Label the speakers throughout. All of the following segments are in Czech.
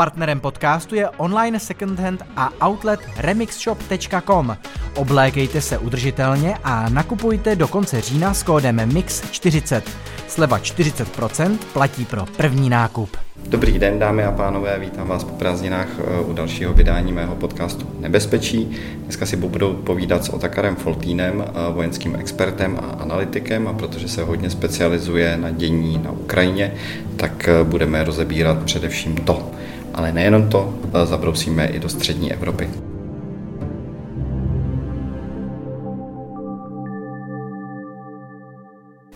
Speaker 1: Partnerem podcastu je online secondhand a outlet remixshop.com. Oblékejte se udržitelně a nakupujte do konce října s kódem MIX40. Sleva 40% platí pro první nákup.
Speaker 2: Dobrý den, dámy a pánové, vítám vás po prázdninách eh, u dalšího vydání mého podcastu Nebezpečí. Dneska si budu povídat s Otakarem Foltínem, eh, vojenským expertem a analytikem, a protože se hodně specializuje na dění na Ukrajině, tak eh, budeme rozebírat především to. Ale nejenom to, zabrousíme i do střední Evropy.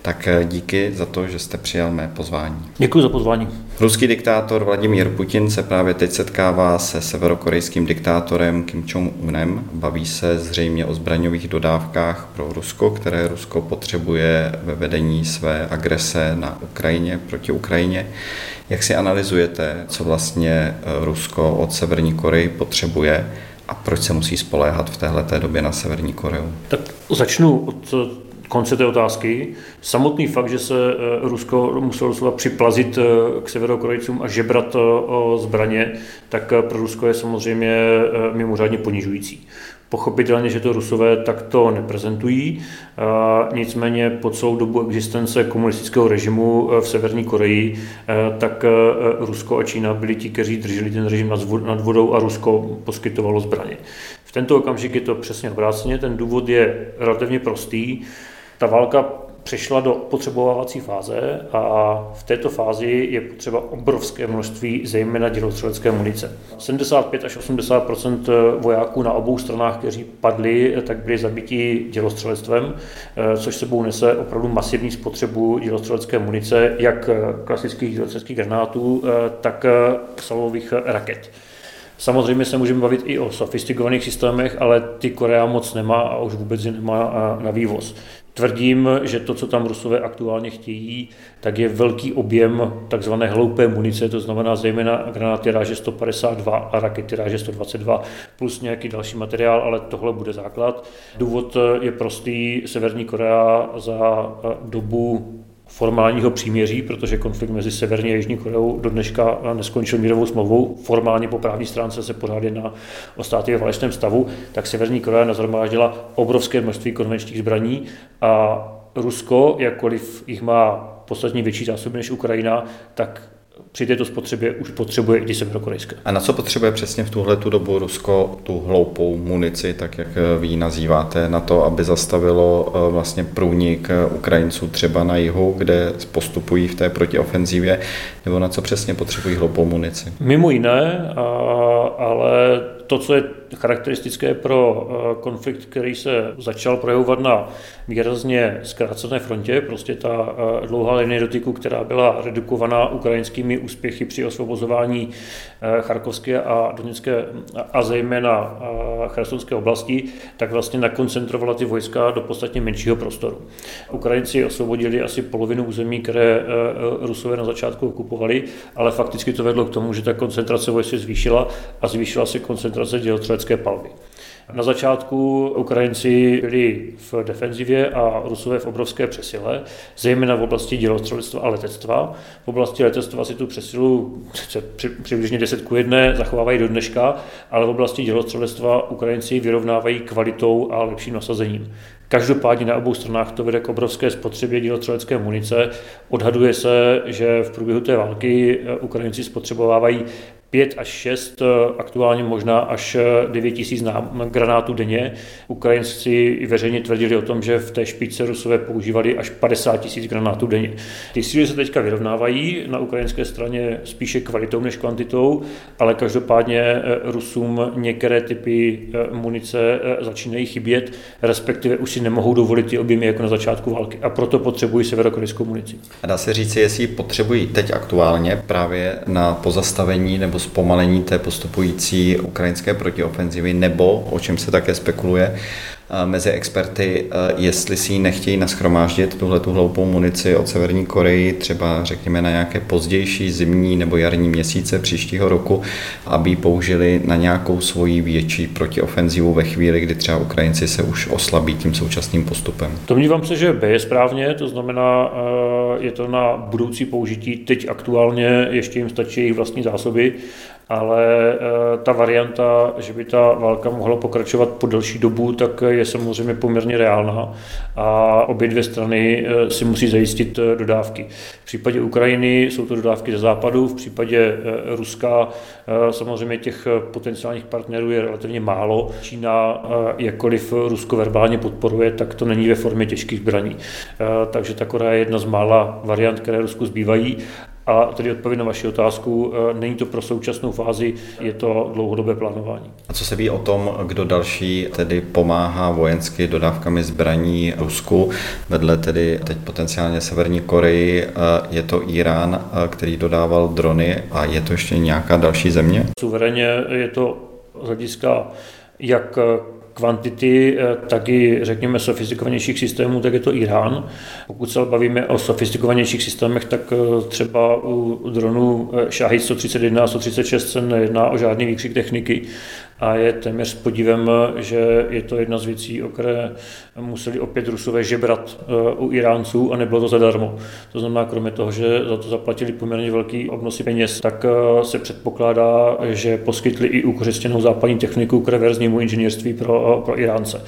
Speaker 2: Tak eh, díky za to, že jste přijal mé pozvání.
Speaker 3: Děkuji za pozvání.
Speaker 2: Ruský diktátor Vladimír Putin se právě teď setkává se severokorejským diktátorem Kim Jong-unem. Baví se zřejmě o zbraňových dodávkách pro Rusko, které Rusko potřebuje ve vedení své agrese na Ukrajině, proti Ukrajině. Jak si analyzujete, co vlastně eh, Rusko od Severní Koreji potřebuje a proč se musí spoléhat v této době na Severní Koreu?
Speaker 3: Tak začnu od konce té otázky. Samotný fakt, že se eh, Rusko muselo doslova připlazit eh, k severokorejcům a žebrat eh, o zbraně, tak pro Rusko je samozřejmě mimořádně ponižující. Pochopitelně, že to Rusové takto neprezentují, nicméně po celou dobu existence komunistického režimu v Severní Koreji, tak Rusko a Čína byli ti, kteří drželi ten režim nad vodou a Rusko poskytovalo zbraně. V tento okamžik je to přesně obráceně, ten důvod je relativně prostý. Ta válka přešla do potřebovávací fáze a v této fázi je potřeba obrovské množství zejména dělostřelecké munice. 75 až 80% vojáků na obou stranách, kteří padli, tak byli zabiti dělostřelectvem, což sebou nese opravdu masivní spotřebu dělostřelecké munice, jak klasických dělostřeleckých granátů, tak salových raket. Samozřejmě se můžeme bavit i o sofistikovaných systémech, ale ty Korea moc nemá a už vůbec nemá na vývoz. Tvrdím, že to, co tam Rusové aktuálně chtějí, tak je velký objem takzvané hloupé munice, to znamená zejména granáty ráže 152 a rakety ráže 122, plus nějaký další materiál, ale tohle bude základ. Důvod je prostý. Severní Korea za dobu formálního příměří, protože konflikt mezi Severní a Jižní Koreou do dneška neskončil mírovou smlouvou. Formálně po právní stránce se pořád jedná o státy ve válečném stavu, tak Severní Korea nazhromáždila obrovské množství konvenčních zbraní a Rusko, jakkoliv jich má podstatně větší zásoby než Ukrajina, tak při této spotřebě už potřebuje i ty severokorejské.
Speaker 2: A na co potřebuje přesně v tuhle tu dobu Rusko tu hloupou munici, tak jak eh, vy ji nazýváte, na to, aby zastavilo eh, vlastně průnik eh, Ukrajinců třeba na jihu, kde postupují v té protiofenzívě, nebo na co přesně potřebují hloupou munici?
Speaker 3: Mimo jiné, ale to, co je charakteristické pro eh, konflikt, který se začal projevovat na výrazně zkrácené frontě, prostě ta eh, dlouhá linie dotyku, která byla redukovaná ukrajinskými úspěchy při osvobozování eh, Charkovské a Doněcké a zejména Chersonské oblasti, tak vlastně nakoncentrovala ty vojska do podstatně menšího prostoru. Ukrajinci osvobodili asi polovinu území, které Rusové na začátku okupovali, ale fakticky to vedlo k tomu, že ta koncentrace vojsk se zvýšila a zvýšila se koncentrace dělostřelecké palby. Na začátku Ukrajinci byli v defenzivě a Rusové v obrovské přesile, zejména v oblasti dělostřelectva a letectva. V oblasti letectva si tu přesilu přibližně 10 k 1 zachovávají do dneška, ale v oblasti dělostřelectva Ukrajinci vyrovnávají kvalitou a lepším nasazením. Každopádně na obou stranách to vede k obrovské spotřebě dělostřelecké munice. Odhaduje se, že v průběhu té války Ukrajinci spotřebovávají 5 až 6, eh, aktuálně možná až 9 eh, tisíc granátů denně. Ukrajinci veřejně tvrdili o tom, že v té špičce Rusové používali až 50 tisíc granátů denně. Ty síly se teďka vyrovnávají na ukrajinské straně spíše kvalitou než kvantitou, ale každopádně eh, Rusům některé typy munice začínají chybět, respektive už si nemohou dovolit ty objemy jako na začátku války a proto potřebují severokorejskou munici.
Speaker 2: A dá se říct, jestli potřebují teď aktuálně právě na pozastavení nebo zpomalení té postupující ukrajinské protiofenzivy, nebo, o čem se také spekuluje, mezi experty, jestli si ji nechtějí naschromáždit, tuhle tu hloupou munici od Severní Koreji, třeba řekněme na nějaké pozdější zimní nebo jarní měsíce příštího roku, aby ji použili na nějakou svoji větší protiofenzivu ve chvíli, kdy třeba Ukrajinci se už oslabí tím současným postupem.
Speaker 3: Domnívám se, že B je správně, to znamená, je to na budoucí použití. Teď aktuálně ještě jim stačí jejich vlastní zásoby ale ta varianta, že by ta válka mohla pokračovat po delší dobu, tak je samozřejmě poměrně reálná a obě dvě strany si musí zajistit dodávky. V případě Ukrajiny jsou to dodávky ze západu, v případě Ruska samozřejmě těch potenciálních partnerů je relativně málo. Čína, jakkoliv Rusko verbálně podporuje, tak to není ve formě těžkých zbraní. Takže ta Korea je jedna z mála variant, které Rusku zbývají a tedy odpověď na vaši otázku, e, není to pro současnou fázi, je to dlouhodobé plánování.
Speaker 2: A co se ví o tom, kdo další tedy pomáhá vojensky dodávkami zbraní Rusku, vedle tedy teď potenciálně Severní Koreji, e, je to Irán, e, který dodával drony a je to ještě nějaká další země?
Speaker 3: Suverénně je to z hlediska jak kvantity, eh, tak i řekněme sofistikovanějších systémů, tak je to Irán. Pokud se bavíme o sofistikovanějších systémech, tak eh, třeba u dronů Shahid 131 a 136 se nejedná o žádný výkřik techniky, a je téměř s podívem, že je to jedna z věcí, o které museli opět Rusové žebrat eh, u Iránců a nebylo to zadarmo. To znamená, kromě toho, že za to zaplatili poměrně velký obnosy peněz, tak eh, se předpokládá, že poskytli i ukořistěnou západní techniku k reverznímu inženýrství pro, pro Iránce.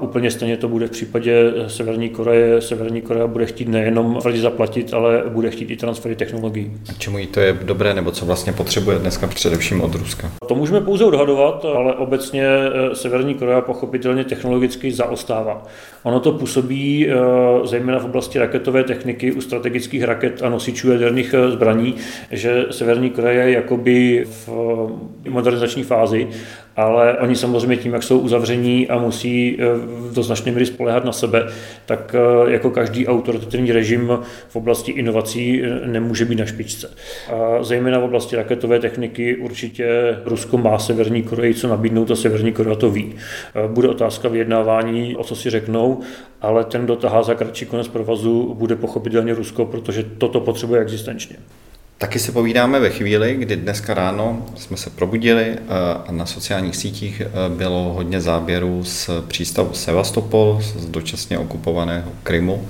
Speaker 3: Úplně stejně to bude v případě Severní Koreje. Severní Korea bude chtít nejenom tvrdě zaplatit, ale bude chtít i transfery technologií.
Speaker 2: A čemu jí to je dobré, nebo co vlastně potřebuje dneska především od Ruska?
Speaker 3: To můžeme pouze odhadovat dělat, ale obecně eh, Severní Korea pochopitelně technologicky zaostává. Ono to působí eh, zejména v oblasti raketové techniky u strategických raket a nosičů jaderných eh, zbraní, že Severní Korea je jakoby v modernizační fázi ale oni samozřejmě tím, jak jsou uzavření a musí eh, do značné míry spolehat na sebe, tak eh, jako každý autoritativní režim v oblasti inovací eh, nemůže být na špičce. A zejména v oblasti raketové techniky určitě Rusko má Severní Koreji co nabídnout a Severní Korea to ví. Bude otázka vyjednávání, o co si řeknou, ale ten, kdo tahá za kratší konec provazu, bude pochopitelně Rusko, protože toto potřebuje existenčně.
Speaker 2: Taky si povídáme ve chvíli, kdy dneska ráno jsme se probudili eh, a na sociálních sítích eh, bylo hodně záběrů z přístavu Sevastopol, z dočasně okupovaného Krymu.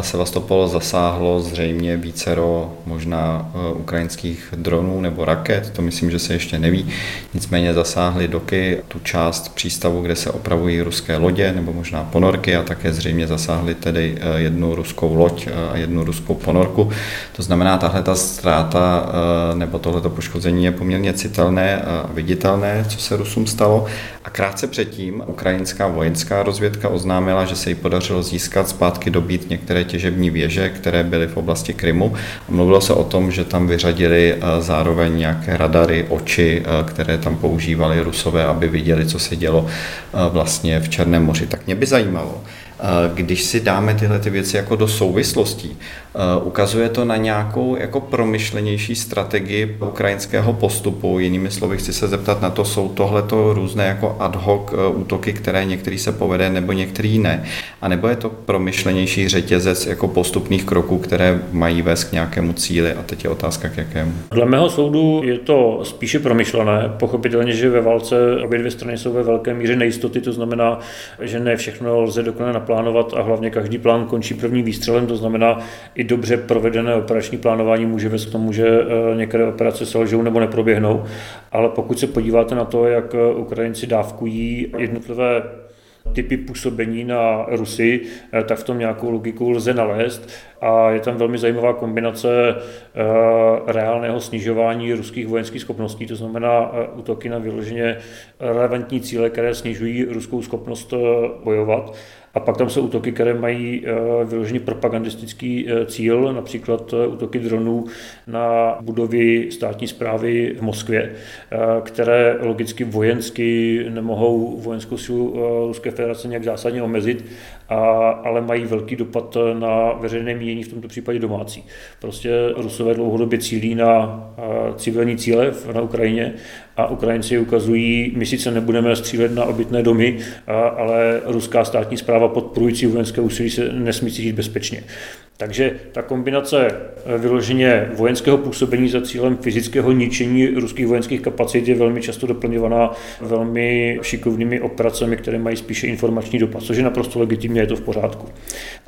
Speaker 2: Sevastopol zasáhlo zřejmě vícero možná e, ukrajinských dronů nebo raket, to myslím, že se ještě neví. Nicméně zasáhly doky tu část přístavu, kde se opravují ruské lodě nebo možná ponorky a také zřejmě zasáhly tedy e, jednu ruskou loď e, a jednu ruskou ponorku. To znamená, tahle ta ztráta nebo tohleto poškození je poměrně citelné a viditelné, co se Rusům stalo. A krátce předtím ukrajinská vojenská rozvědka oznámila, že se jí podařilo získat zpátky dobít některé některé těžební věže, které byly v oblasti Krymu. Mluvilo se o tom, že tam vyřadili eh, zároveň nějaké radary, oči, eh, které tam používali Rusové, aby viděli, co se dělo eh, vlastně v Černém moři. Tak mě by zajímalo, když si dáme tyhle ty věci jako do souvislostí, ukazuje to na nějakou jako promyšlenější strategii ukrajinského postupu. Jinými slovy, chci se zeptat na to, jsou tohleto různé jako ad hoc útoky, které některý se povede nebo některý ne. A nebo je to promyšlenější řetězec jako postupných kroků, které mají vést k nějakému cíli a teď je otázka k jakému.
Speaker 3: Dle mého soudu je to spíše promyšlené. Pochopitelně, že ve válce obě dvě strany jsou ve velké míře nejistoty, to znamená, že ne všechno lze dokonale naplánovat a hlavně každý plán končí prvním výstřelem, to znamená i dobře provedené operační plánování může vést k tomu, že eh, některé operace selžou nebo neproběhnou, ale pokud se podíváte na to, jak eh, Ukrajinci dávkují jednotlivé typy působení na Rusy, eh, tak v tom nějakou logiku lze nalézt. A je tam velmi zajímavá kombinace reálného snižování ruských vojenských schopností, to znamená útoky na vyloženě relevantní cíle, které snižují ruskou schopnost bojovat a pak tam jsou útoky, které mají eh, vyloženě propagandistický eh, cíl, například eh, útoky dronů na budovy státní zprávy v Moskvě, které logicky vojensky nemohou vojenskou silu Ruské federace nějak zásadně omezit, a, ale mají velký dopad na veřejné mínění, v tomto případě domácí. Prostě Rusové dlouhodobě cílí na civilní cíle na Ukrajině a Ukrajinci ukazují, my sice nebudeme střílet na obytné domy, ale ruská státní zpráva podporující vojenské úsilí se nesmí cítit bezpečně. Takže ta kombinace eh, vyloženě vojenského působení za cílem fyzického ničení ruských vojenských kapacit je velmi často doplňovaná velmi šikovnými operacemi, které mají spíše informační dopad, což je naprosto legitimně, je to v pořádku.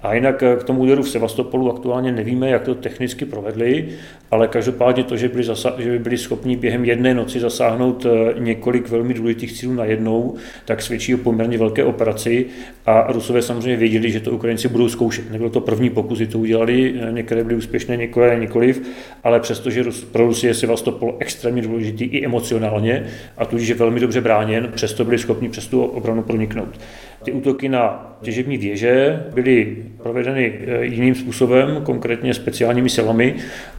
Speaker 3: A jinak eh, k tomu úderu v Sevastopolu aktuálně nevíme, jak to technicky provedli, ale každopádně to, že byli, zasa- že by byli schopni během jedné noci zasáhnout eh, několik velmi důležitých cílů na jednou, tak svědčí o poměrně velké operaci a Rusové samozřejmě věděli, že to Ukrajinci budou zkoušet. Nebyl to první pokus, to udělali, eh, některé byly úspěšné, některé nikoliv, ale přestože pro Rusy je Sevastopol extrémně důležitý i emocionálně a tudíž je velmi dobře bráněn, přesto byli schopni přes tu obranu proniknout. Ty útoky na těžební věže byly provedeny eh, jiným způsobem, konkrétně speciálními silami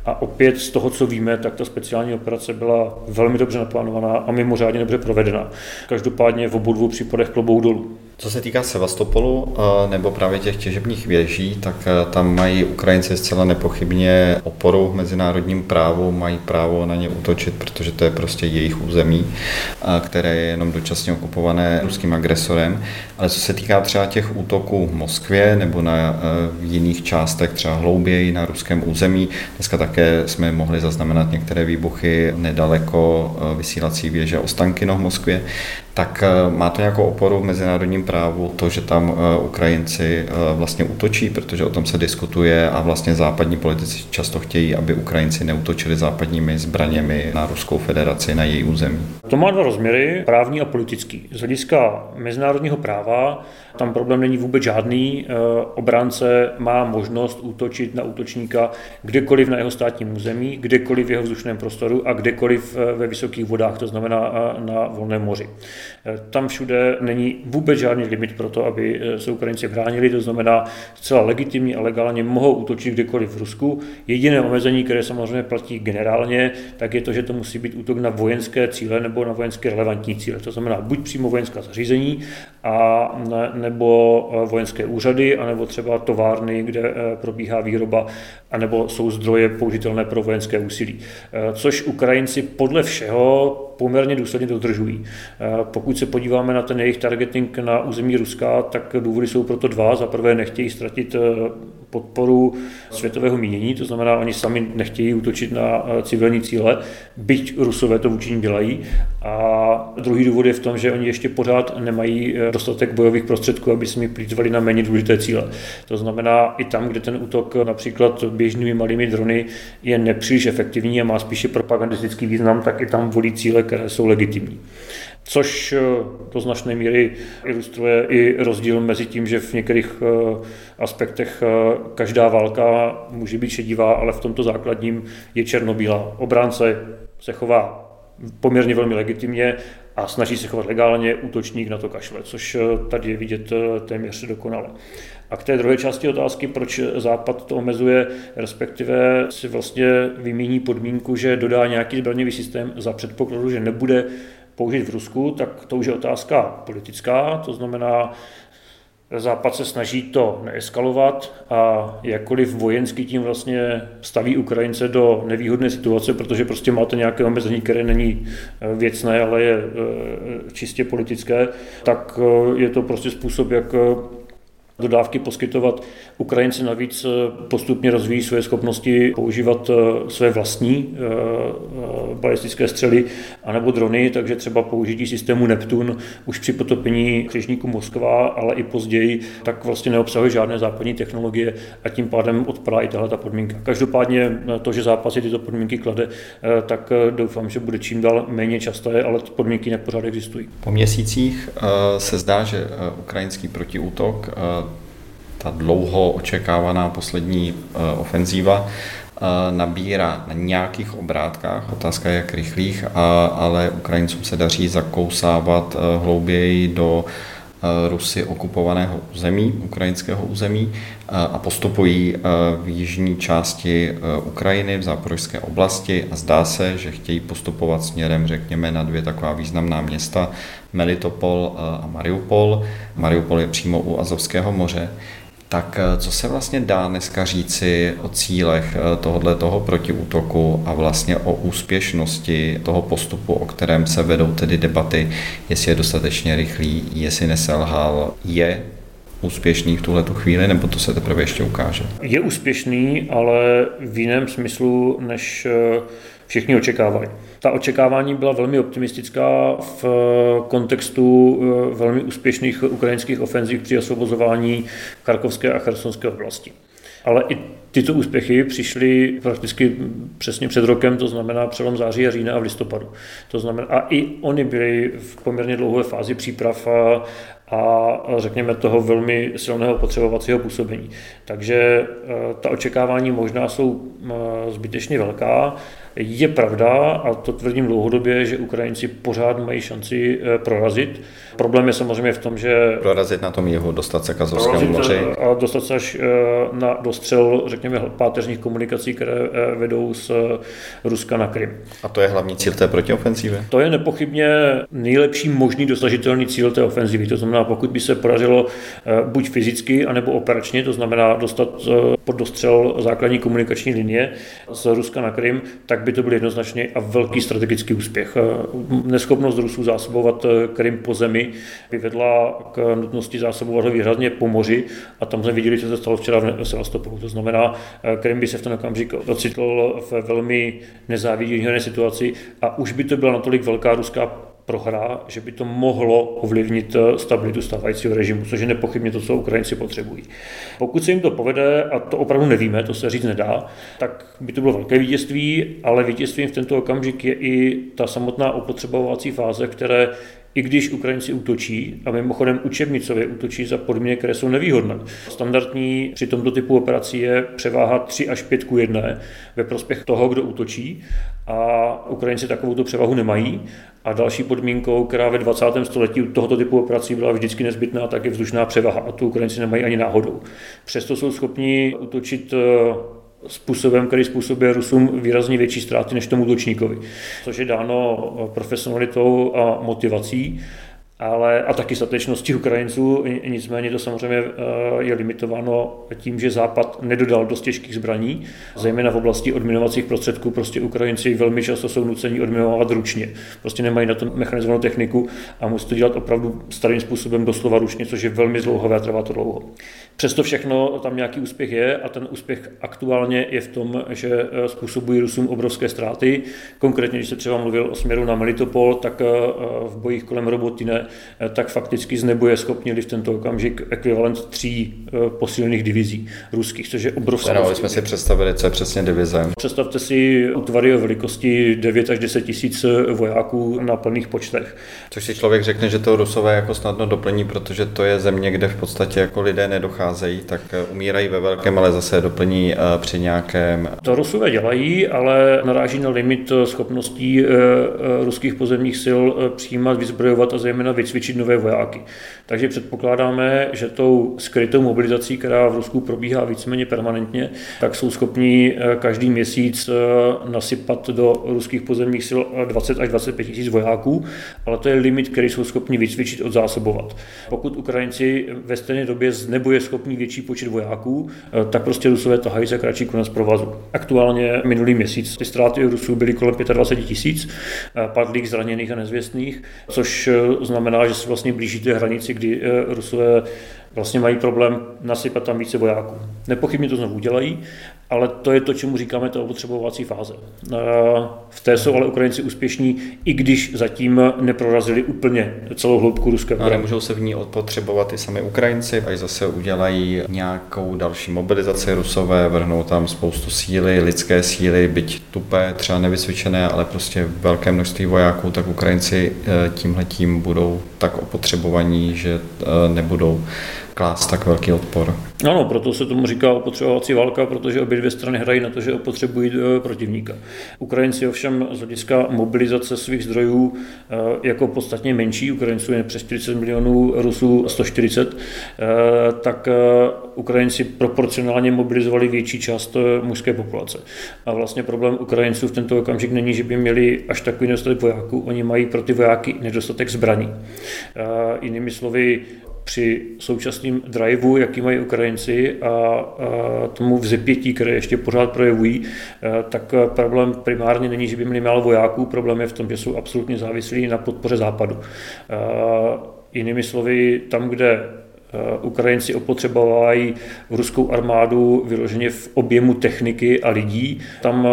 Speaker 3: a opět z toho, co víme, tak ta speciální operace byla velmi dobře naplánovaná a mimořádně dobře provedena. Každopádně v obou dvou případech klobouk dolů.
Speaker 2: Co se týká Sevastopolu eh, nebo právě těch těžebních věží, tak eh, tam mají Ukrajinci zcela nepochybně oporu v mezinárodním právu, mají právo na ně útočit, protože to je prostě jejich území, které je jenom dočasně okupované ruským agresorem. Ale co se týká třeba těch útoků v Moskvě nebo na eh, jiných částech, třeba hlouběji na ruském území, dneska také jsme mohli zaznamenat některé výbuchy nedaleko vysílací věže Ostankino v Moskvě, tak eh, má to nějakou oporu v mezinárodním právu, to, že tam eh, Ukrajinci eh, vlastně útočí, protože o tom se diskutuje a vlastně západní politici často chtějí, aby Ukrajinci neutočili západními zbraněmi na Ruskou federaci, na její území.
Speaker 3: To má dva rozměry, právní a politický. Z hlediska mezinárodního práva tam problém není vůbec žádný. Obránce má možnost útočit na útočníka kdekoliv na jeho státním území, kdekoliv v jeho vzdušném prostoru a kdekoliv ve vysokých vodách, to znamená na volném moři. Eh, tam všude není vůbec žádný limit pro to, aby eh, se Ukrajinci bránili, to znamená zcela legitimně a legálně mohou útočit kdekoliv v Rusku. Jediné omezení, které samozřejmě platí generálně, tak je to, že to musí být útok na vojenské cíle nebo na vojenské relevantní cíle. To znamená buď přímo vojenská zařízení, a ne, nebo eh, vojenské úřady, anebo třeba továrny, kde probíhá výroba, anebo jsou zdroje použitelné pro vojenské úsilí. Což Ukrajinci podle všeho poměrně důsledně dodržují. Pokud se podíváme na ten jejich targeting na území Ruska, tak důvody jsou proto dva. Za prvé nechtějí ztratit eh, podporu světového mínění, to znamená, oni sami nechtějí útočit na eh, civilní cíle, byť Rusové to vůči dělají. A druhý důvod je v tom, že oni ještě pořád nemají eh, dostatek bojových prostředků, aby se mi plýtvali na méně důležité cíle. To znamená, i tam, kde ten útok například běžnými malými drony je nepříliš efektivní a má spíše propagandistický význam, tak i tam volí cíle, které jsou legitimní což eh, do značné míry ilustruje i rozdíl mezi tím, že v některých eh, aspektech eh, každá válka může být šedivá, ale v tomto základním je černobílá. Obránce se chová poměrně velmi legitimně a snaží se chovat legálně, útočník na to kašle, což tady je vidět téměř dokonale. A k té druhé části otázky, proč Západ to omezuje, respektive si vlastně vymíní podmínku, že dodá nějaký zbraňový systém za předpokladu, že nebude použít v Rusku, tak to už je otázka politická, to znamená, Západ se snaží to neeskalovat a jakkoliv vojensky tím vlastně staví Ukrajince do nevýhodné situace, protože prostě máte nějaké omezení, které není eh, věcné, ale je eh, čistě politické, tak eh, je to prostě způsob, jak dodávky poskytovat. Ukrajinci navíc postupně rozvíjí své schopnosti používat své vlastní balistické střely anebo drony, takže třeba použití systému Neptun už při potopení křižníku Moskva, ale i později, tak vlastně neobsahuje žádné západní technologie a tím pádem odpadá i tahle ta podmínka. Každopádně to, že zápas si tyto podmínky klade, tak doufám, že bude čím dál méně časté, ale ty podmínky nepořád existují.
Speaker 2: Po měsících se zdá, že ukrajinský protiútok ta dlouho očekávaná poslední eh, ofenzíva eh, nabírá na nějakých obrátkách, otázka je jak rychlých, ale Ukrajincům se daří zakousávat eh, hlouběji do Rusy okupovaného území, ukrajinského území a postupují v jižní části Ukrajiny, v záporožské oblasti a zdá se, že chtějí postupovat směrem, řekněme, na dvě taková významná města, Melitopol a Mariupol. Mariupol je přímo u Azovského moře. Tak eh, co se vlastně dá dneska říci o cílech eh, tohohle toho protiútoku a vlastně o úspěšnosti toho postupu, o kterém se vedou tedy debaty, jestli je dostatečně rychlý, jestli neselhal, je úspěšný v tuhle chvíli, nebo to se teprve ještě ukáže?
Speaker 3: Je úspěšný, ale v jiném smyslu, než eh, všichni očekávají. Ta očekávání byla velmi optimistická v eh, kontextu eh, velmi úspěšných ukrajinských ofenziv při osvobozování Karkovské a Chersonské oblasti. Ale i tyto úspěchy přišly prakticky přesně před rokem, to znamená přelom září a října a v listopadu. To znamená, a i oni byli v poměrně dlouhé fázi příprav a, a řekněme toho velmi silného potřebovacího působení. Takže e, ta očekávání možná jsou e, zbytečně velká. Je pravda, a to tvrdím dlouhodobě, že Ukrajinci pořád mají šanci e, prorazit. Problém je samozřejmě v tom, že...
Speaker 2: Prorazit na tom jihu, dostat se k Azovskému moři.
Speaker 3: A dostat se až na dostřel, řekněme, páteřních komunikací, které vedou z Ruska na Krym.
Speaker 2: A to je hlavní cíl té protiofenzívy?
Speaker 3: To je nepochybně nejlepší možný dosažitelný cíl té ofenzivy. To znamená, pokud by se podařilo eh, buď fyzicky, anebo operačně, to znamená dostat eh, pod dostřel základní komunikační linie z Ruska na Krym, tak by to byl jednoznačně a velký strategický úspěch. Eh, neschopnost Rusů zásobovat Krym po zemi by vedla k nutnosti zásobovat ho výrazně po moři a tam jsme viděli, co se stalo včera v Sevastopolu. To znamená, Krym by se v ten okamžik ocitl v velmi nezáviděné situaci a už by to byla natolik velká ruská prohra, že by to mohlo ovlivnit eh, stabilitu stávajícího režimu, což je nepochybně to, co Ukrajinci potřebují. Pokud se jim to povede, a to opravdu nevíme, to se říct nedá, tak by to bylo velké vítězství, ale vítězstvím v tento okamžik je i ta samotná opotřebovací fáze, které i když Ukrajinci útočí, a mimochodem učebnicově útočí za podmínek, které jsou nevýhodné. Standardní při tomto typu operací je převáha 3 až 5 ku 1 ve prospěch toho, kdo útočí a Ukrajinci takovou převahu nemají. A další podmínkou, která ve 20. století u tohoto typu operací byla vždycky nezbytná, tak je vzdušná převaha a tu Ukrajinci nemají ani náhodou. Přesto jsou schopni útočit eh, způsobem, který způsobuje Rusům výrazně větší ztráty než tomu útočníkovi, což je dáno profesionalitou a motivací ale, a taky statečností Ukrajinců. Nicméně to samozřejmě eh, je limitováno tím, že Západ nedodal dost těžkých zbraní, zejména v oblasti odminovacích prostředků. Prostě Ukrajinci velmi často jsou nuceni odminovat ručně. Prostě nemají na to mechanizovanou techniku a musí to dělat opravdu starým způsobem doslova ručně, což je velmi zdlouhavé a trvá to dlouho. Přesto všechno tam nějaký úspěch je a ten úspěch aktuálně je v tom, že eh, způsobují Rusům obrovské ztráty. Konkrétně, když se třeba mluvil o směru na Melitopol, tak eh, v bojích kolem Robotine Eh, tak fakticky z nebu je schopni v tento okamžik ekvivalent tří posílených divizí ruských, což je obrovské.
Speaker 2: No, jsme si představili, co je přesně divize.
Speaker 3: Představte si útvary o velikosti 9 až 10 tisíc vojáků na plných počtech.
Speaker 2: Což si člověk řekne, že to Rusové jako snadno doplní, protože to je země, kde v podstatě jako lidé nedocházejí, tak umírají ve velkém, ale zase doplní při nějakém.
Speaker 3: To Rusové dělají, ale naráží na limit schopností ruských pozemních sil přijímat, vyzbrojovat a zejména vycvičit nové vojáky. Takže předpokládáme, že tou skrytou mobilizací, která v Rusku probíhá víceméně permanentně, tak jsou schopni eh, každý měsíc eh, nasypat do ruských pozemních sil 20 až 25 tisíc vojáků, ale to je limit, který jsou schopni vycvičit, odzásobovat. Pokud Ukrajinci ve stejné době z nebo je schopný větší počet vojáků, eh, tak prostě Rusové tahají za kratší konec provazu. Aktuálně minulý měsíc ty ztráty Rusů byly kolem 25 tisíc padlých, zraněných a nezvěstných, což znamená, znamená, že se vlastně blíží té hranici, kdy eh, Rusové vlastně mají problém nasypat tam více vojáků. Nepochybně to znovu udělají, ale to je to, čemu říkáme ta opotřebovací fáze. V té jsou ale Ukrajinci úspěšní, i když zatím neprorazili úplně celou hloubku ruské
Speaker 2: Ale můžou se v ní opotřebovat i sami Ukrajinci, až zase udělají nějakou další mobilizaci Rusové, vrhnou tam spoustu síly, lidské síly, byť tupé, třeba nevysvědčené, ale prostě velké množství vojáků, tak Ukrajinci eh, tímhletím budou tak opotřebovaní, že eh, nebudou klást tak velký odpor.
Speaker 3: Ano, proto se tomu říká opotřebovací válka, protože obě dvě strany hrají na to, že opotřebují eh, protivníka. Ukrajinci ovšem z hlediska mobilizace svých zdrojů eh, jako podstatně menší, Ukrajinců je přes 40 milionů, Rusů 140, eh, tak Ukrajinci proporcionálně mobilizovali větší část mužské populace. A vlastně problém Ukrajinců v tento okamžik není, že by měli až takový nedostatek vojáků, oni mají pro ty vojáky nedostatek zbraní. Jinými slovy, při současném driveu, jaký mají Ukrajinci a, a tomu vzepětí, které ještě pořád projevují, eh, tak problém primárně není, že by měli málo vojáků, problém je v tom, že jsou absolutně závislí na podpoře západu. Eh, jinými slovy, tam, kde Ukrajinci opotřebovají ruskou armádu vyloženě v objemu techniky a lidí. Tam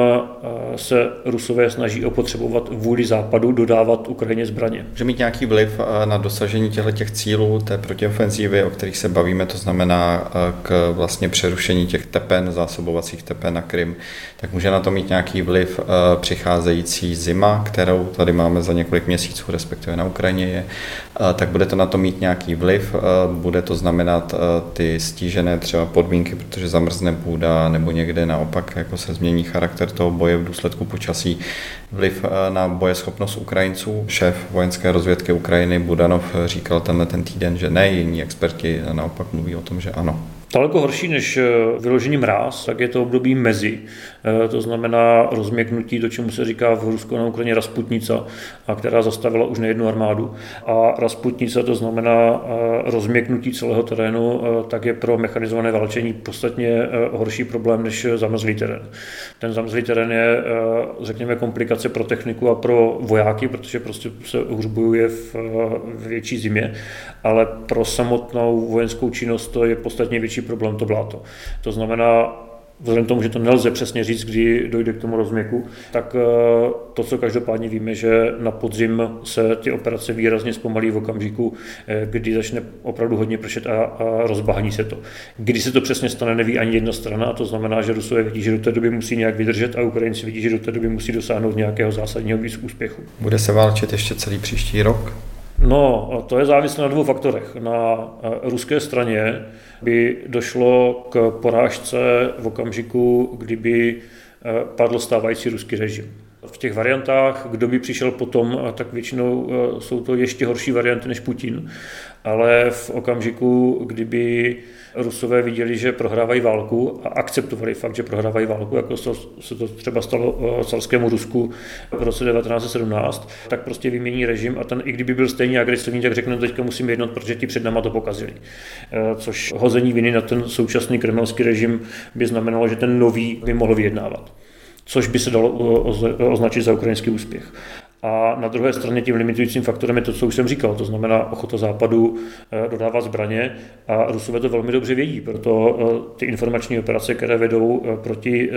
Speaker 3: se Rusové snaží opotřebovat vůli západu dodávat Ukrajině zbraně.
Speaker 2: Může mít nějaký vliv na dosažení těchto těch cílů té protiofenzívy, o kterých se bavíme, to znamená k vlastně přerušení těch tepen, zásobovacích tepen na Krym, tak může na to mít nějaký vliv přicházející zima, kterou tady máme za několik měsíců, respektive na Ukrajině je, tak bude to na to mít nějaký vliv, bude to znamenat ty stížené třeba podmínky, protože zamrzne půda, nebo někde naopak jako se změní charakter toho boje v důsledku počasí, vliv na bojeschopnost Ukrajinců. Šéf vojenské rozvědky Ukrajiny Budanov říkal tenhle ten týden, že ne, jiní experti naopak mluví o tom, že ano.
Speaker 3: Daleko horší než eh, vyložený mráz, tak je to období mezi. Eh, to znamená rozměknutí, to čemu se říká v Rusku na Ukrajině Rasputnica, a která zastavila už nejednu armádu. A Rasputnica to znamená eh, rozměknutí celého terénu, tak je pro mechanizované válčení podstatně horší problém než zamrzlý terén. Ten zamrzlý terén je, řekněme, komplikace pro techniku a pro vojáky, protože prostě se už bojuje v větší zimě, ale pro samotnou vojenskou činnost to je podstatně větší problém to bláto. To znamená, vzhledem k tomu, že to nelze přesně říct, kdy dojde k tomu rozměku, tak eh, to, co každopádně víme, že na podzim se ty operace výrazně zpomalí v okamžiku, eh, kdy začne opravdu hodně pršet a, a rozbahní se to. Kdy se to přesně stane, neví ani jedna strana, a to znamená, že Rusové vidí, že do té doby musí nějak vydržet a Ukrajinci vidí, že do té doby musí dosáhnout nějakého zásadního úspěchu.
Speaker 2: Bude se válčit ještě celý příští rok?
Speaker 3: No, to je závislé na dvou faktorech. Na eh, ruské straně by došlo k porážce v okamžiku, kdyby eh, padl stávající ruský režim. V těch variantách, kdo by přišel potom, tak většinou eh, jsou to ještě horší varianty než Putin, ale v okamžiku, kdyby Rusové viděli, že prohrávají válku a akceptovali fakt, že prohrávají válku, jako se to třeba stalo carskému Rusku v roce 1917, tak prostě vymění režim a ten, i kdyby byl stejně agresivní, tak řekne, no teďka musíme jednat, protože ti před náma to pokazili. E, což hození viny na ten současný kremelský režim by znamenalo, že ten nový by mohl vyjednávat což by se dalo označit za ukrajinský úspěch. A na druhé straně tím limitujícím faktorem je to, co už jsem říkal, to znamená ochota západu eh, dodávat zbraně a Rusové to velmi dobře vědí, proto eh, ty informační operace, které vedou eh, proti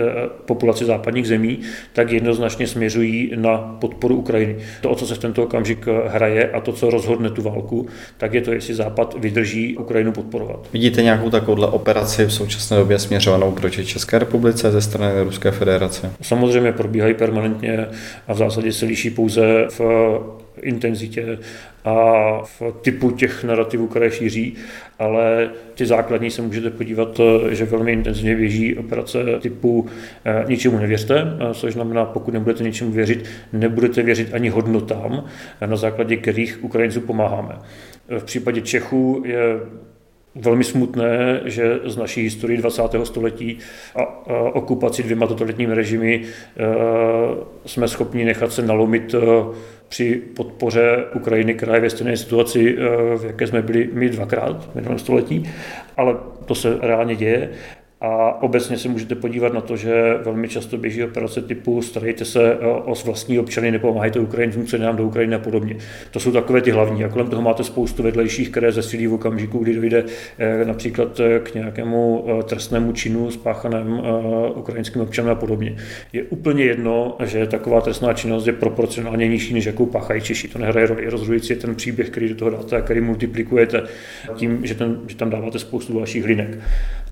Speaker 3: populaci západních zemí, tak jednoznačně směřují na podporu Ukrajiny. To, o co se v tento okamžik hraje a to, co rozhodne tu válku, tak je to, jestli Západ vydrží Ukrajinu podporovat.
Speaker 2: Vidíte nějakou takovouhle operaci v současné době směřovanou proti České republice ze strany Ruské federace?
Speaker 3: Samozřejmě probíhají permanentně a v zásadě se liší pouze pouze v intenzitě a v typu těch narrativů, které šíří, ale ty základní se můžete podívat, že velmi intenzivně běží operace typu eh, ničemu nevěřte, eh, což znamená, pokud nebudete ničemu věřit, nebudete věřit ani hodnotám, na základě kterých Ukrajincům pomáháme. V případě Čechů je velmi smutné, že z naší historii 20. století a, okupaci dvěma totalitními režimy e, jsme schopni nechat se nalomit e, při podpoře Ukrajiny, která je ve stejné situaci, e, v jaké jsme byli my dvakrát v minulém století, ale to se reálně děje. A obecně se můžete podívat na to, že velmi často běží operace typu starejte se eh, o vlastní občany, nepomáhajte Ukrajincům, co nám do Ukrajiny a podobně. To jsou takové ty hlavní. A kolem toho máte spoustu vedlejších, které zesílí v okamžiku, kdy dojde eh, například eh, k nějakému trestnému činu spáchaném ukrajinským občanem a podobně. Je úplně jedno, že taková trestná činnost je proporcionálně nižší, než jakou páchají Češi. To nehraje roli. Rozhodující je ten příběh, který do toho dáte a který multiplikujete tím, že, ten, že tam dáváte spoustu dalších linek.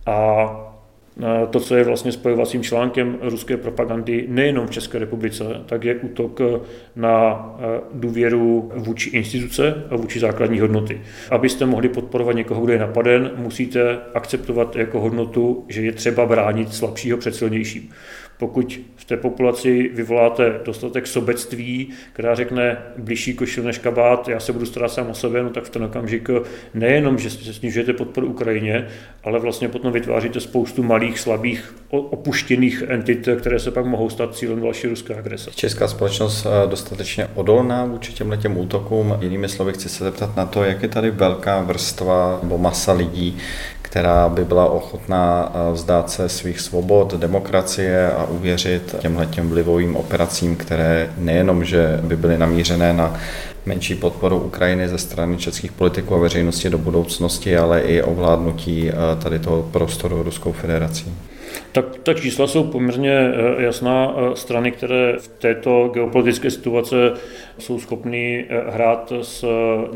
Speaker 3: A to, co je vlastně spojovacím článkem ruské propagandy nejenom v České republice, tak je útok na eh, důvěru vůči instituce a vůči základní hodnoty. Abyste mohli podporovat někoho, kdo je napaden, musíte akceptovat jako hodnotu, že je třeba bránit slabšího před silnějším. Pokud v té populaci vyvoláte dostatek sobectví, která řekne blížší košil než kabát, já se budu starat sám o sebe, no tak v ten okamžik nejenom, že snižujete podporu Ukrajině, ale vlastně potom vytváříte spoustu malých, slabých, opuštěných entit, které se pak mohou stát cílem další ruské agrese.
Speaker 2: Česká společnost eh, dostatečně odolná vůči těmhle těm útokům. Jinými slovy chci se zeptat na to, jak je tady velká vrstva nebo masa lidí, která by byla ochotná vzdát se svých svobod, demokracie a uvěřit těmhle těm vlivovým operacím, které nejenom, že by byly namířené na menší podporu Ukrajiny ze strany českých politiků a veřejnosti do budoucnosti, ale i ovládnutí tady toho prostoru Ruskou federací.
Speaker 3: Tak ta čísla jsou poměrně eh, jasná. Eh, strany, které v této geopolitické situace jsou schopny eh, hrát s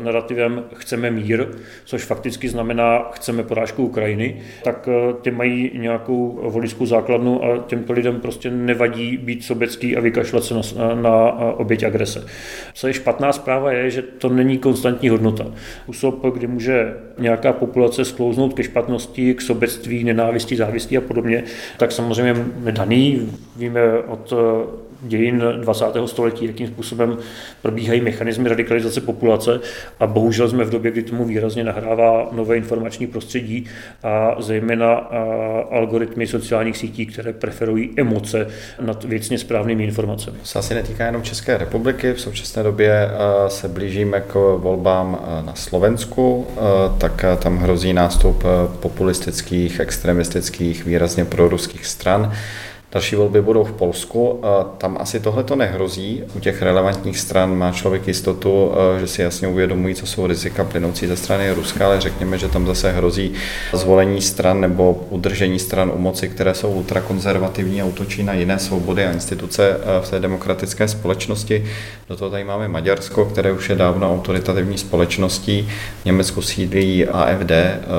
Speaker 3: narrativem chceme mír, což fakticky znamená chceme porážku Ukrajiny, tak ty mají nějakou voličskou základnu a těmto lidem prostě nevadí být sobecký a vykašlat se na, na oběť agrese. Co je špatná zpráva je, že to není konstantní hodnota. Úsob, kdy může nějaká populace sklouznout ke špatnosti, k sobectví, nenávistí, závistí a podobně, tak samozřejmě daný. Víme od dějin 20. století, jakým způsobem probíhají mechanismy radikalizace populace a bohužel jsme v době, kdy tomu výrazně nahrává nové informační prostředí a zejména algoritmy sociálních sítí, které preferují emoce nad věcně správnými informacemi.
Speaker 2: Se asi netýká jenom České republiky, v současné době se blížíme k volbám na Slovensku, tak tam hrozí nástup populistických, extremistických, výrazně proruských stran. Další volby budou v Polsku. Tam asi tohle to nehrozí. U těch relevantních stran má člověk jistotu, že si jasně uvědomují, co jsou rizika plynoucí ze strany Ruska, ale řekněme, že tam zase hrozí zvolení stran nebo udržení stran u moci, které jsou ultrakonzervativní a útočí na jiné svobody a instituce v té demokratické společnosti. Do toho tady máme Maďarsko, které už je dávno autoritativní společností. V Německu sídlí AFD,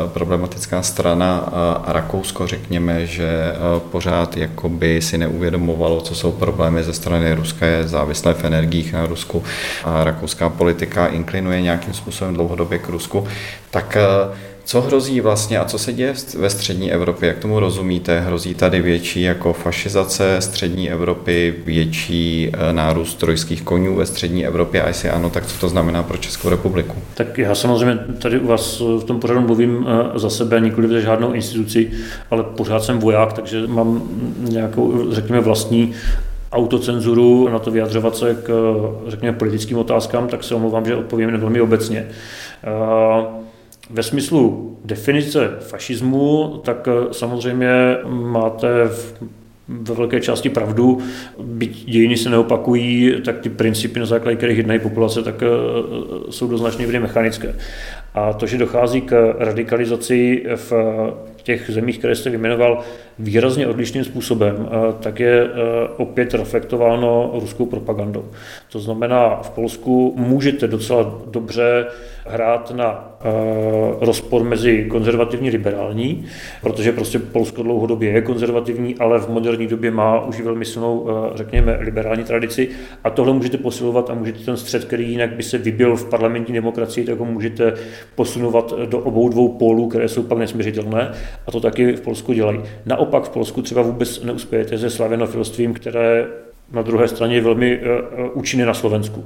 Speaker 2: problematická strana a Rakousko, řekněme, že pořád jako by si neuvědomovalo, co jsou problémy ze strany Ruska, je závislé v energiích na Rusku. A rakouská politika inklinuje nějakým způsobem dlouhodobě k Rusku, tak eh, co hrozí vlastně a co se děje ve střední Evropě? Jak tomu rozumíte? Hrozí tady větší jako fašizace střední Evropy, větší eh, nárůst trojských konňů ve střední Evropě a jestli ano, tak co to znamená pro Českou republiku?
Speaker 3: Tak já samozřejmě tady u vás v tom pořadu mluvím eh, za sebe, nikoli za žádnou instituci, ale pořád jsem voják, takže mám nějakou, řekněme, vlastní autocenzuru na to vyjadřovat se k, řekněme, politickým otázkám, tak se omlouvám, že odpovím velmi obecně. Uh, ve smyslu definice fašismu, tak eh, samozřejmě máte v ve velké části pravdu, byť dějiny se neopakují, tak ty principy, na základě kterých jednají populace, tak eh, jsou do značné míry mechanické. A to, že dochází k radikalizaci v těch zemích, které jste vyjmenoval, výrazně odlišným způsobem, eh, tak je opět reflektováno ruskou propagandou. To znamená, v Polsku můžete docela dobře hrát na uh, rozpor mezi konzervativní a liberální, protože prostě Polsko dlouhodobě je konzervativní, ale v moderní době má už velmi silnou, řekněme, liberální tradici a tohle můžete posilovat a můžete ten střed, který jinak by se vybil v parlamentní demokracii, tak ho můžete posunovat do obou dvou pólů, které jsou pak nesměřitelné a to taky v Polsku dělají. Naopak v Polsku třeba vůbec neuspějete se slavenofilstvím, které na druhé straně je velmi eh, eh, účinný na Slovensku.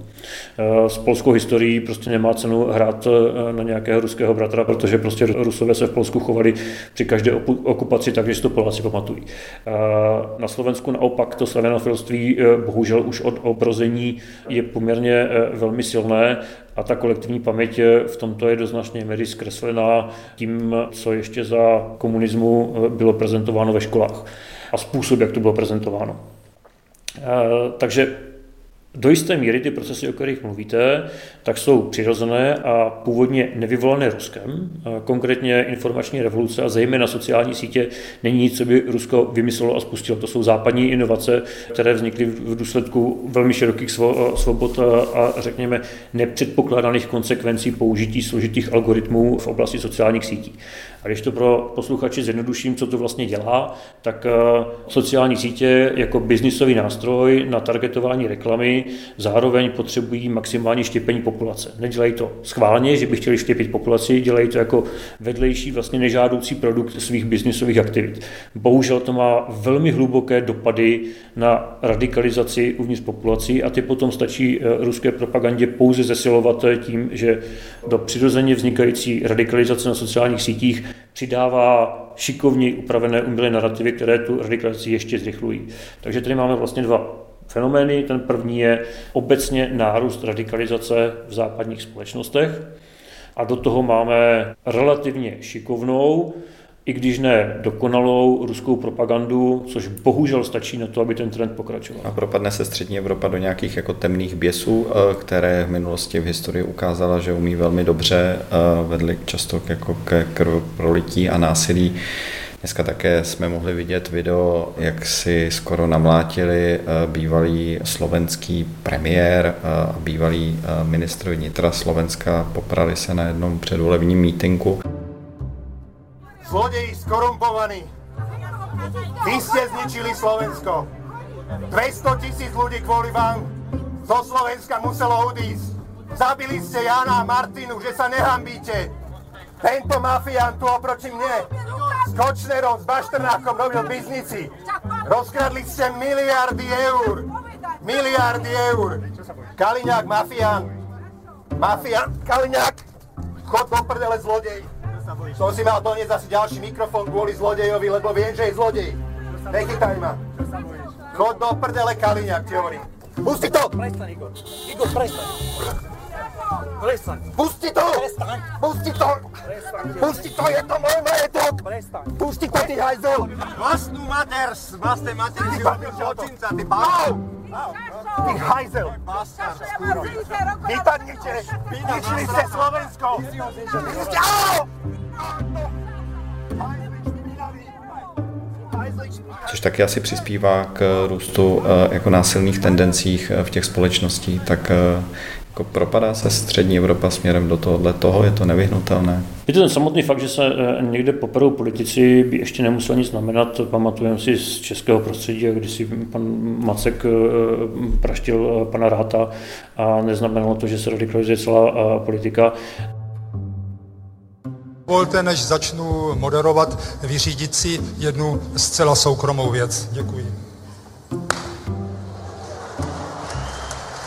Speaker 3: Eh, s polskou historií prostě nemá cenu hrát na nějakého ruského bratra, protože prostě Rusové se v Polsku chovali při každé okupaci tak, že si to Poláci pamatují. Na Slovensku naopak to slavenofilství bohužel už od obrození je poměrně velmi silné a ta kolektivní paměť v tomto je do značné míry zkreslená tím, co ještě za komunismu bylo prezentováno ve školách a způsob, jak to bylo prezentováno. Eh, takže do jisté míry ty procesy, o kterých mluvíte, tak jsou přirozené a původně nevyvolané Ruskem. Eh, konkrétně informační revoluce a zejména sociální sítě není nic, co by Rusko vymyslelo a spustilo. To jsou západní inovace, které vznikly v důsledku velmi širokých eh, svobod a řekněme nepředpokládaných konsekvencí použití složitých algoritmů v oblasti sociálních sítí. A když to pro posluchači zjednoduším, co to vlastně dělá, tak eh, sociální sítě jako biznisový nástroj na targetování reklamy zároveň potřebují maximální štěpení populace. Nedělají to schválně, že by chtěli štěpit populaci, dělají to jako vedlejší vlastně nežádoucí produkt svých biznisových aktivit. Bohužel to má velmi hluboké dopady na radikalizaci uvnitř populací a ty potom stačí eh, ruské propagandě pouze zesilovat tím, že do přirozeně vznikající radikalizace na sociálních sítích přidává šikovně upravené umělé narrativy, které tu radikalizaci ještě zrychlují. Takže tady máme vlastně dva fenomény. Ten první je obecně nárůst radikalizace v západních společnostech a do toho máme relativně šikovnou i když ne dokonalou ruskou propagandu, což bohužel stačí na to, aby ten trend pokračoval.
Speaker 2: A propadne se střední Evropa do nějakých jako temných běsů, eh, které v minulosti v historii ukázala, že umí velmi dobře, eh, vedly často jako ke krvoprolití a násilí. Dneska také jsme mohli vidět video, jak si skoro namlátili eh, bývalý slovenský premiér a bývalý ministr vnitra Slovenska, poprali se na jednom předvolebním mítinku.
Speaker 4: Zlodeji skorumpovaní. Vy ste zničili Slovensko. 200 tisíc ľudí kvôli vám zo Slovenska muselo odísť. Zabili ste Jana a Martinu, že sa nehambíte. Tento mafián tu oproti mne s Kočnerom, s Baštrnákom robil biznici. Rozkradli ste miliardy eur. Miliardy eur. Kaliňák, mafián. Mafián, Kaliňák. Chod do prdele zlodej. Som si mal doniesť asi ďalší mikrofón kvôli zlodejovi, lebo viem, že je zlodej. Nechytaj ma. Chod do prdele Kaliňák, ti hovorím. Pusti to!
Speaker 5: Prestaň, Igor. Igor, prestaň. Prestaň.
Speaker 4: Pusti to!
Speaker 5: Prestaň.
Speaker 4: Pusti to! Pusti to, je to môj majetok!
Speaker 5: Prestaň.
Speaker 4: Pusti to, ty hajzel!
Speaker 6: Vlastnú mater, vlastné mater, si robil zločinca, ty
Speaker 4: Au!
Speaker 6: báv!
Speaker 4: Ty hajzel! Vypadnite! Vyničili ste Slovensko! Au!
Speaker 2: Což taky asi přispívá k růstu eh, jako násilných tendencích eh, v těch společností, tak eh, jako propadá se střední Evropa směrem do tohohle toho, je to nevyhnutelné.
Speaker 3: Je to ten samotný fakt, že se někde poperou politici, by ještě nemusel nic znamenat. Pamatujeme si z českého prostředí, kdy si pan Macek praštil pana Ráta a neznamenalo to, že se radikalizuje celá politika.
Speaker 7: Dovolte, než začnu moderovat, vyřídit si jednu zcela soukromou věc. Děkuji.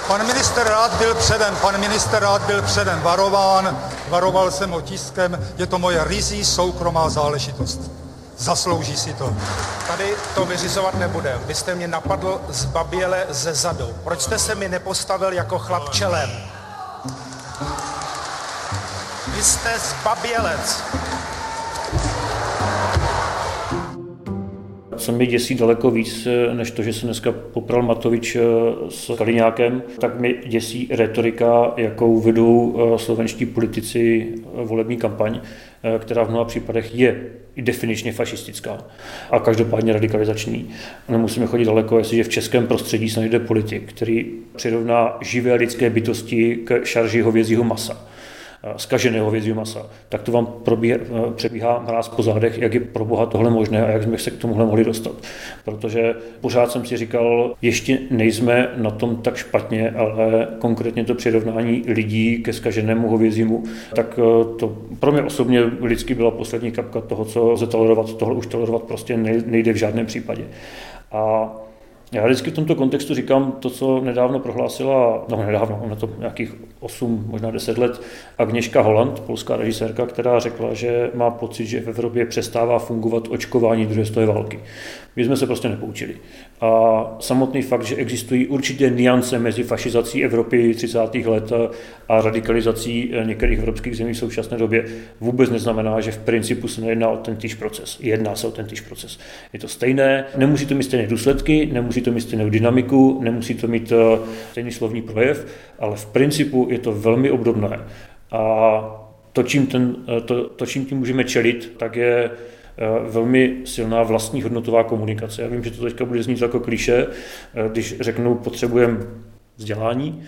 Speaker 7: Pan minister rád byl předem, pan minister rád byl předem varován, varoval jsem ho tiskem, je to moje rizí soukromá záležitost. Zaslouží si to.
Speaker 8: Tady to vyřizovat nebudem. Vy jste mě napadl z baběle ze zadu. Proč jste se mi nepostavil jako chlap čelem? Jste zbabělec.
Speaker 3: Co mi děsí daleko víc, než to, že se dneska popral Matovič eh, s Kaliňákem, tak mi děsí retorika, jakou vedou eh, slovenští politici eh, volební kampaň, která v mnoha případech je i definičně fašistická a každopádně radikalizační. Nemusíme chodit daleko, jestliže v českém prostředí se najde politik, který přirovná živé lidské bytosti k šarži hovězího masa zkaženého hovězího masa, tak to vám probíhá, přebíhá mráz po zádech, jak je pro boha tohle možné a jak jsme se k tomuhle mohli dostat. Protože pořád jsem si říkal, ještě nejsme na tom tak špatně, ale konkrétně to přirovnání lidí ke zkaženému hovězímu, tak eh, to pro mě osobně vždycky byla poslední kapka toho, co lze tolerovat. Tohle už tolerovat prostě nejde v žádném případě. A já vždycky v tomto kontextu říkám to, co nedávno prohlásila, no nedávno, na to nějakých 8, možná 10 let, Agněška Holland, polská režisérka, která řekla, že má pocit, že v Evropě přestává fungovat očkování druhé světové války. My jsme se prostě nepoučili. A samotný fakt, že existují určité niance mezi fašizací Evropy 30. let a radikalizací některých evropských zemí v současné době, vůbec neznamená, že v principu se nejedná o ten týž proces. Jedná se o ten týž proces. Je to stejné, nemusí to mít stejné důsledky, nemusí to mít stejnou dynamiku, nemusí to mít eh, stejný slovní projev, ale v principu je to velmi obdobné. A to, čím, ten, eh, to, to, čím tím můžeme čelit, tak je velmi silná vlastní hodnotová komunikace. Já vím, že to teďka bude znít jako kliše, eh, když řeknu, potřebujeme vzdělání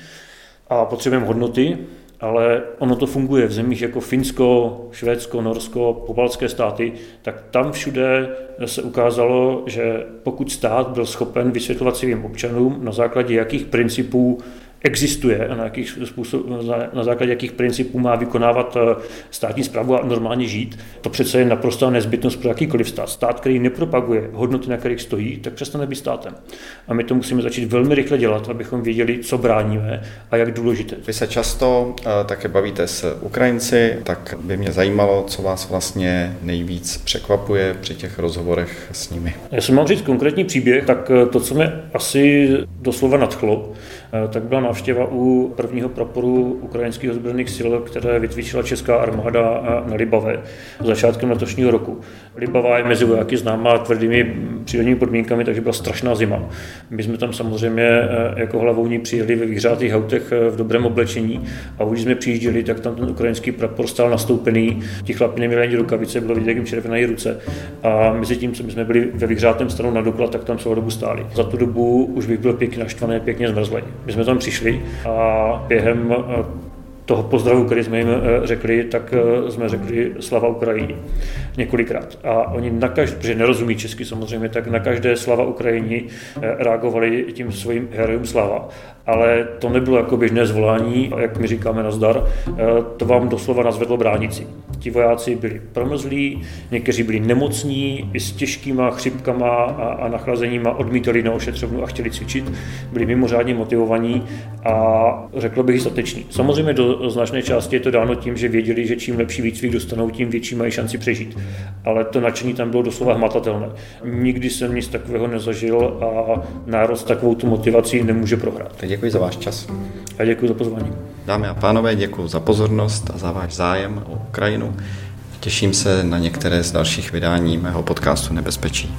Speaker 3: a potřebujeme hodnoty, ale ono to funguje v zemích jako Finsko, Švédsko, Norsko, pobaltské státy, tak tam všude se ukázalo, že pokud stát byl schopen vysvětlovat svým občanům, na základě jakých principů existuje a na, jakých způsob, na základě jakých principů má vykonávat eh, státní zprávu a normálně žít. To přece je naprostá nezbytnost pro jakýkoliv stát. Stát, který nepropaguje hodnoty, na kterých stojí, tak přestane být státem. A my to musíme začít velmi rychle dělat, abychom věděli, co bráníme a jak důležité.
Speaker 2: Vy se často uh, také bavíte s Ukrajinci, tak by mě zajímalo, co vás vlastně nejvíc překvapuje při těch rozhovorech s nimi.
Speaker 3: Já jsem mám říct konkrétní příběh, tak eh, to, co mě asi doslova nadchlo, tak byla návštěva u prvního praporu ukrajinských ozbrojených sil, které vytvíčila česká armáda na Libavě začátkem letošního roku. Libava je mezi vojáky známá tvrdými přírodními podmínkami, takže byla strašná zima. My jsme tam samozřejmě jako hlavouní přijeli ve vyhřátých autech v dobrém oblečení a když jsme přijížděli, tak tam ten ukrajinský prapor stál nastoupený, ti chlapi neměli ani rukavice, bylo vidět, jak jim červenají ruce. A mezi tím, co my jsme byli ve vyhřátém stanu na doklad, tak tam celou dobu stáli. Za tu dobu už bych byl pěkně naštvaný, pěkně zmrzlý. My jsme tam přišli a během eh, toho pozdravu, který jsme jim eh, řekli, tak eh, jsme řekli slava Ukrajině několikrát. A oni na každé, protože nerozumí česky samozřejmě, tak na každé slava Ukrajině reagovali tím svým herojům slava ale to nebylo jako běžné zvolání, jak my říkáme na zdar, eh, to vám doslova nazvedlo bránici. Ti vojáci byli promrzlí, někteří byli nemocní, i s těžkýma chřipkama a, a nachlazeníma odmítali na ošetřovnu a chtěli cvičit, byli mimořádně motivovaní a řekl bych stateční. Samozřejmě do značné části je to dáno tím, že věděli, že čím lepší výcvik dostanou, tím větší mají šanci přežít. Ale to nadšení tam bylo doslova hmatatelné. Nikdy jsem nic takového nezažil a národ s takovou tu motivací nemůže prohrát.
Speaker 2: Děkuji za váš čas.
Speaker 3: A děkuji za pozvání.
Speaker 2: Dámy a pánové, děkuji za pozornost a za váš zájem o Ukrajinu. Těším se na některé z dalších vydání mého podcastu Nebezpečí.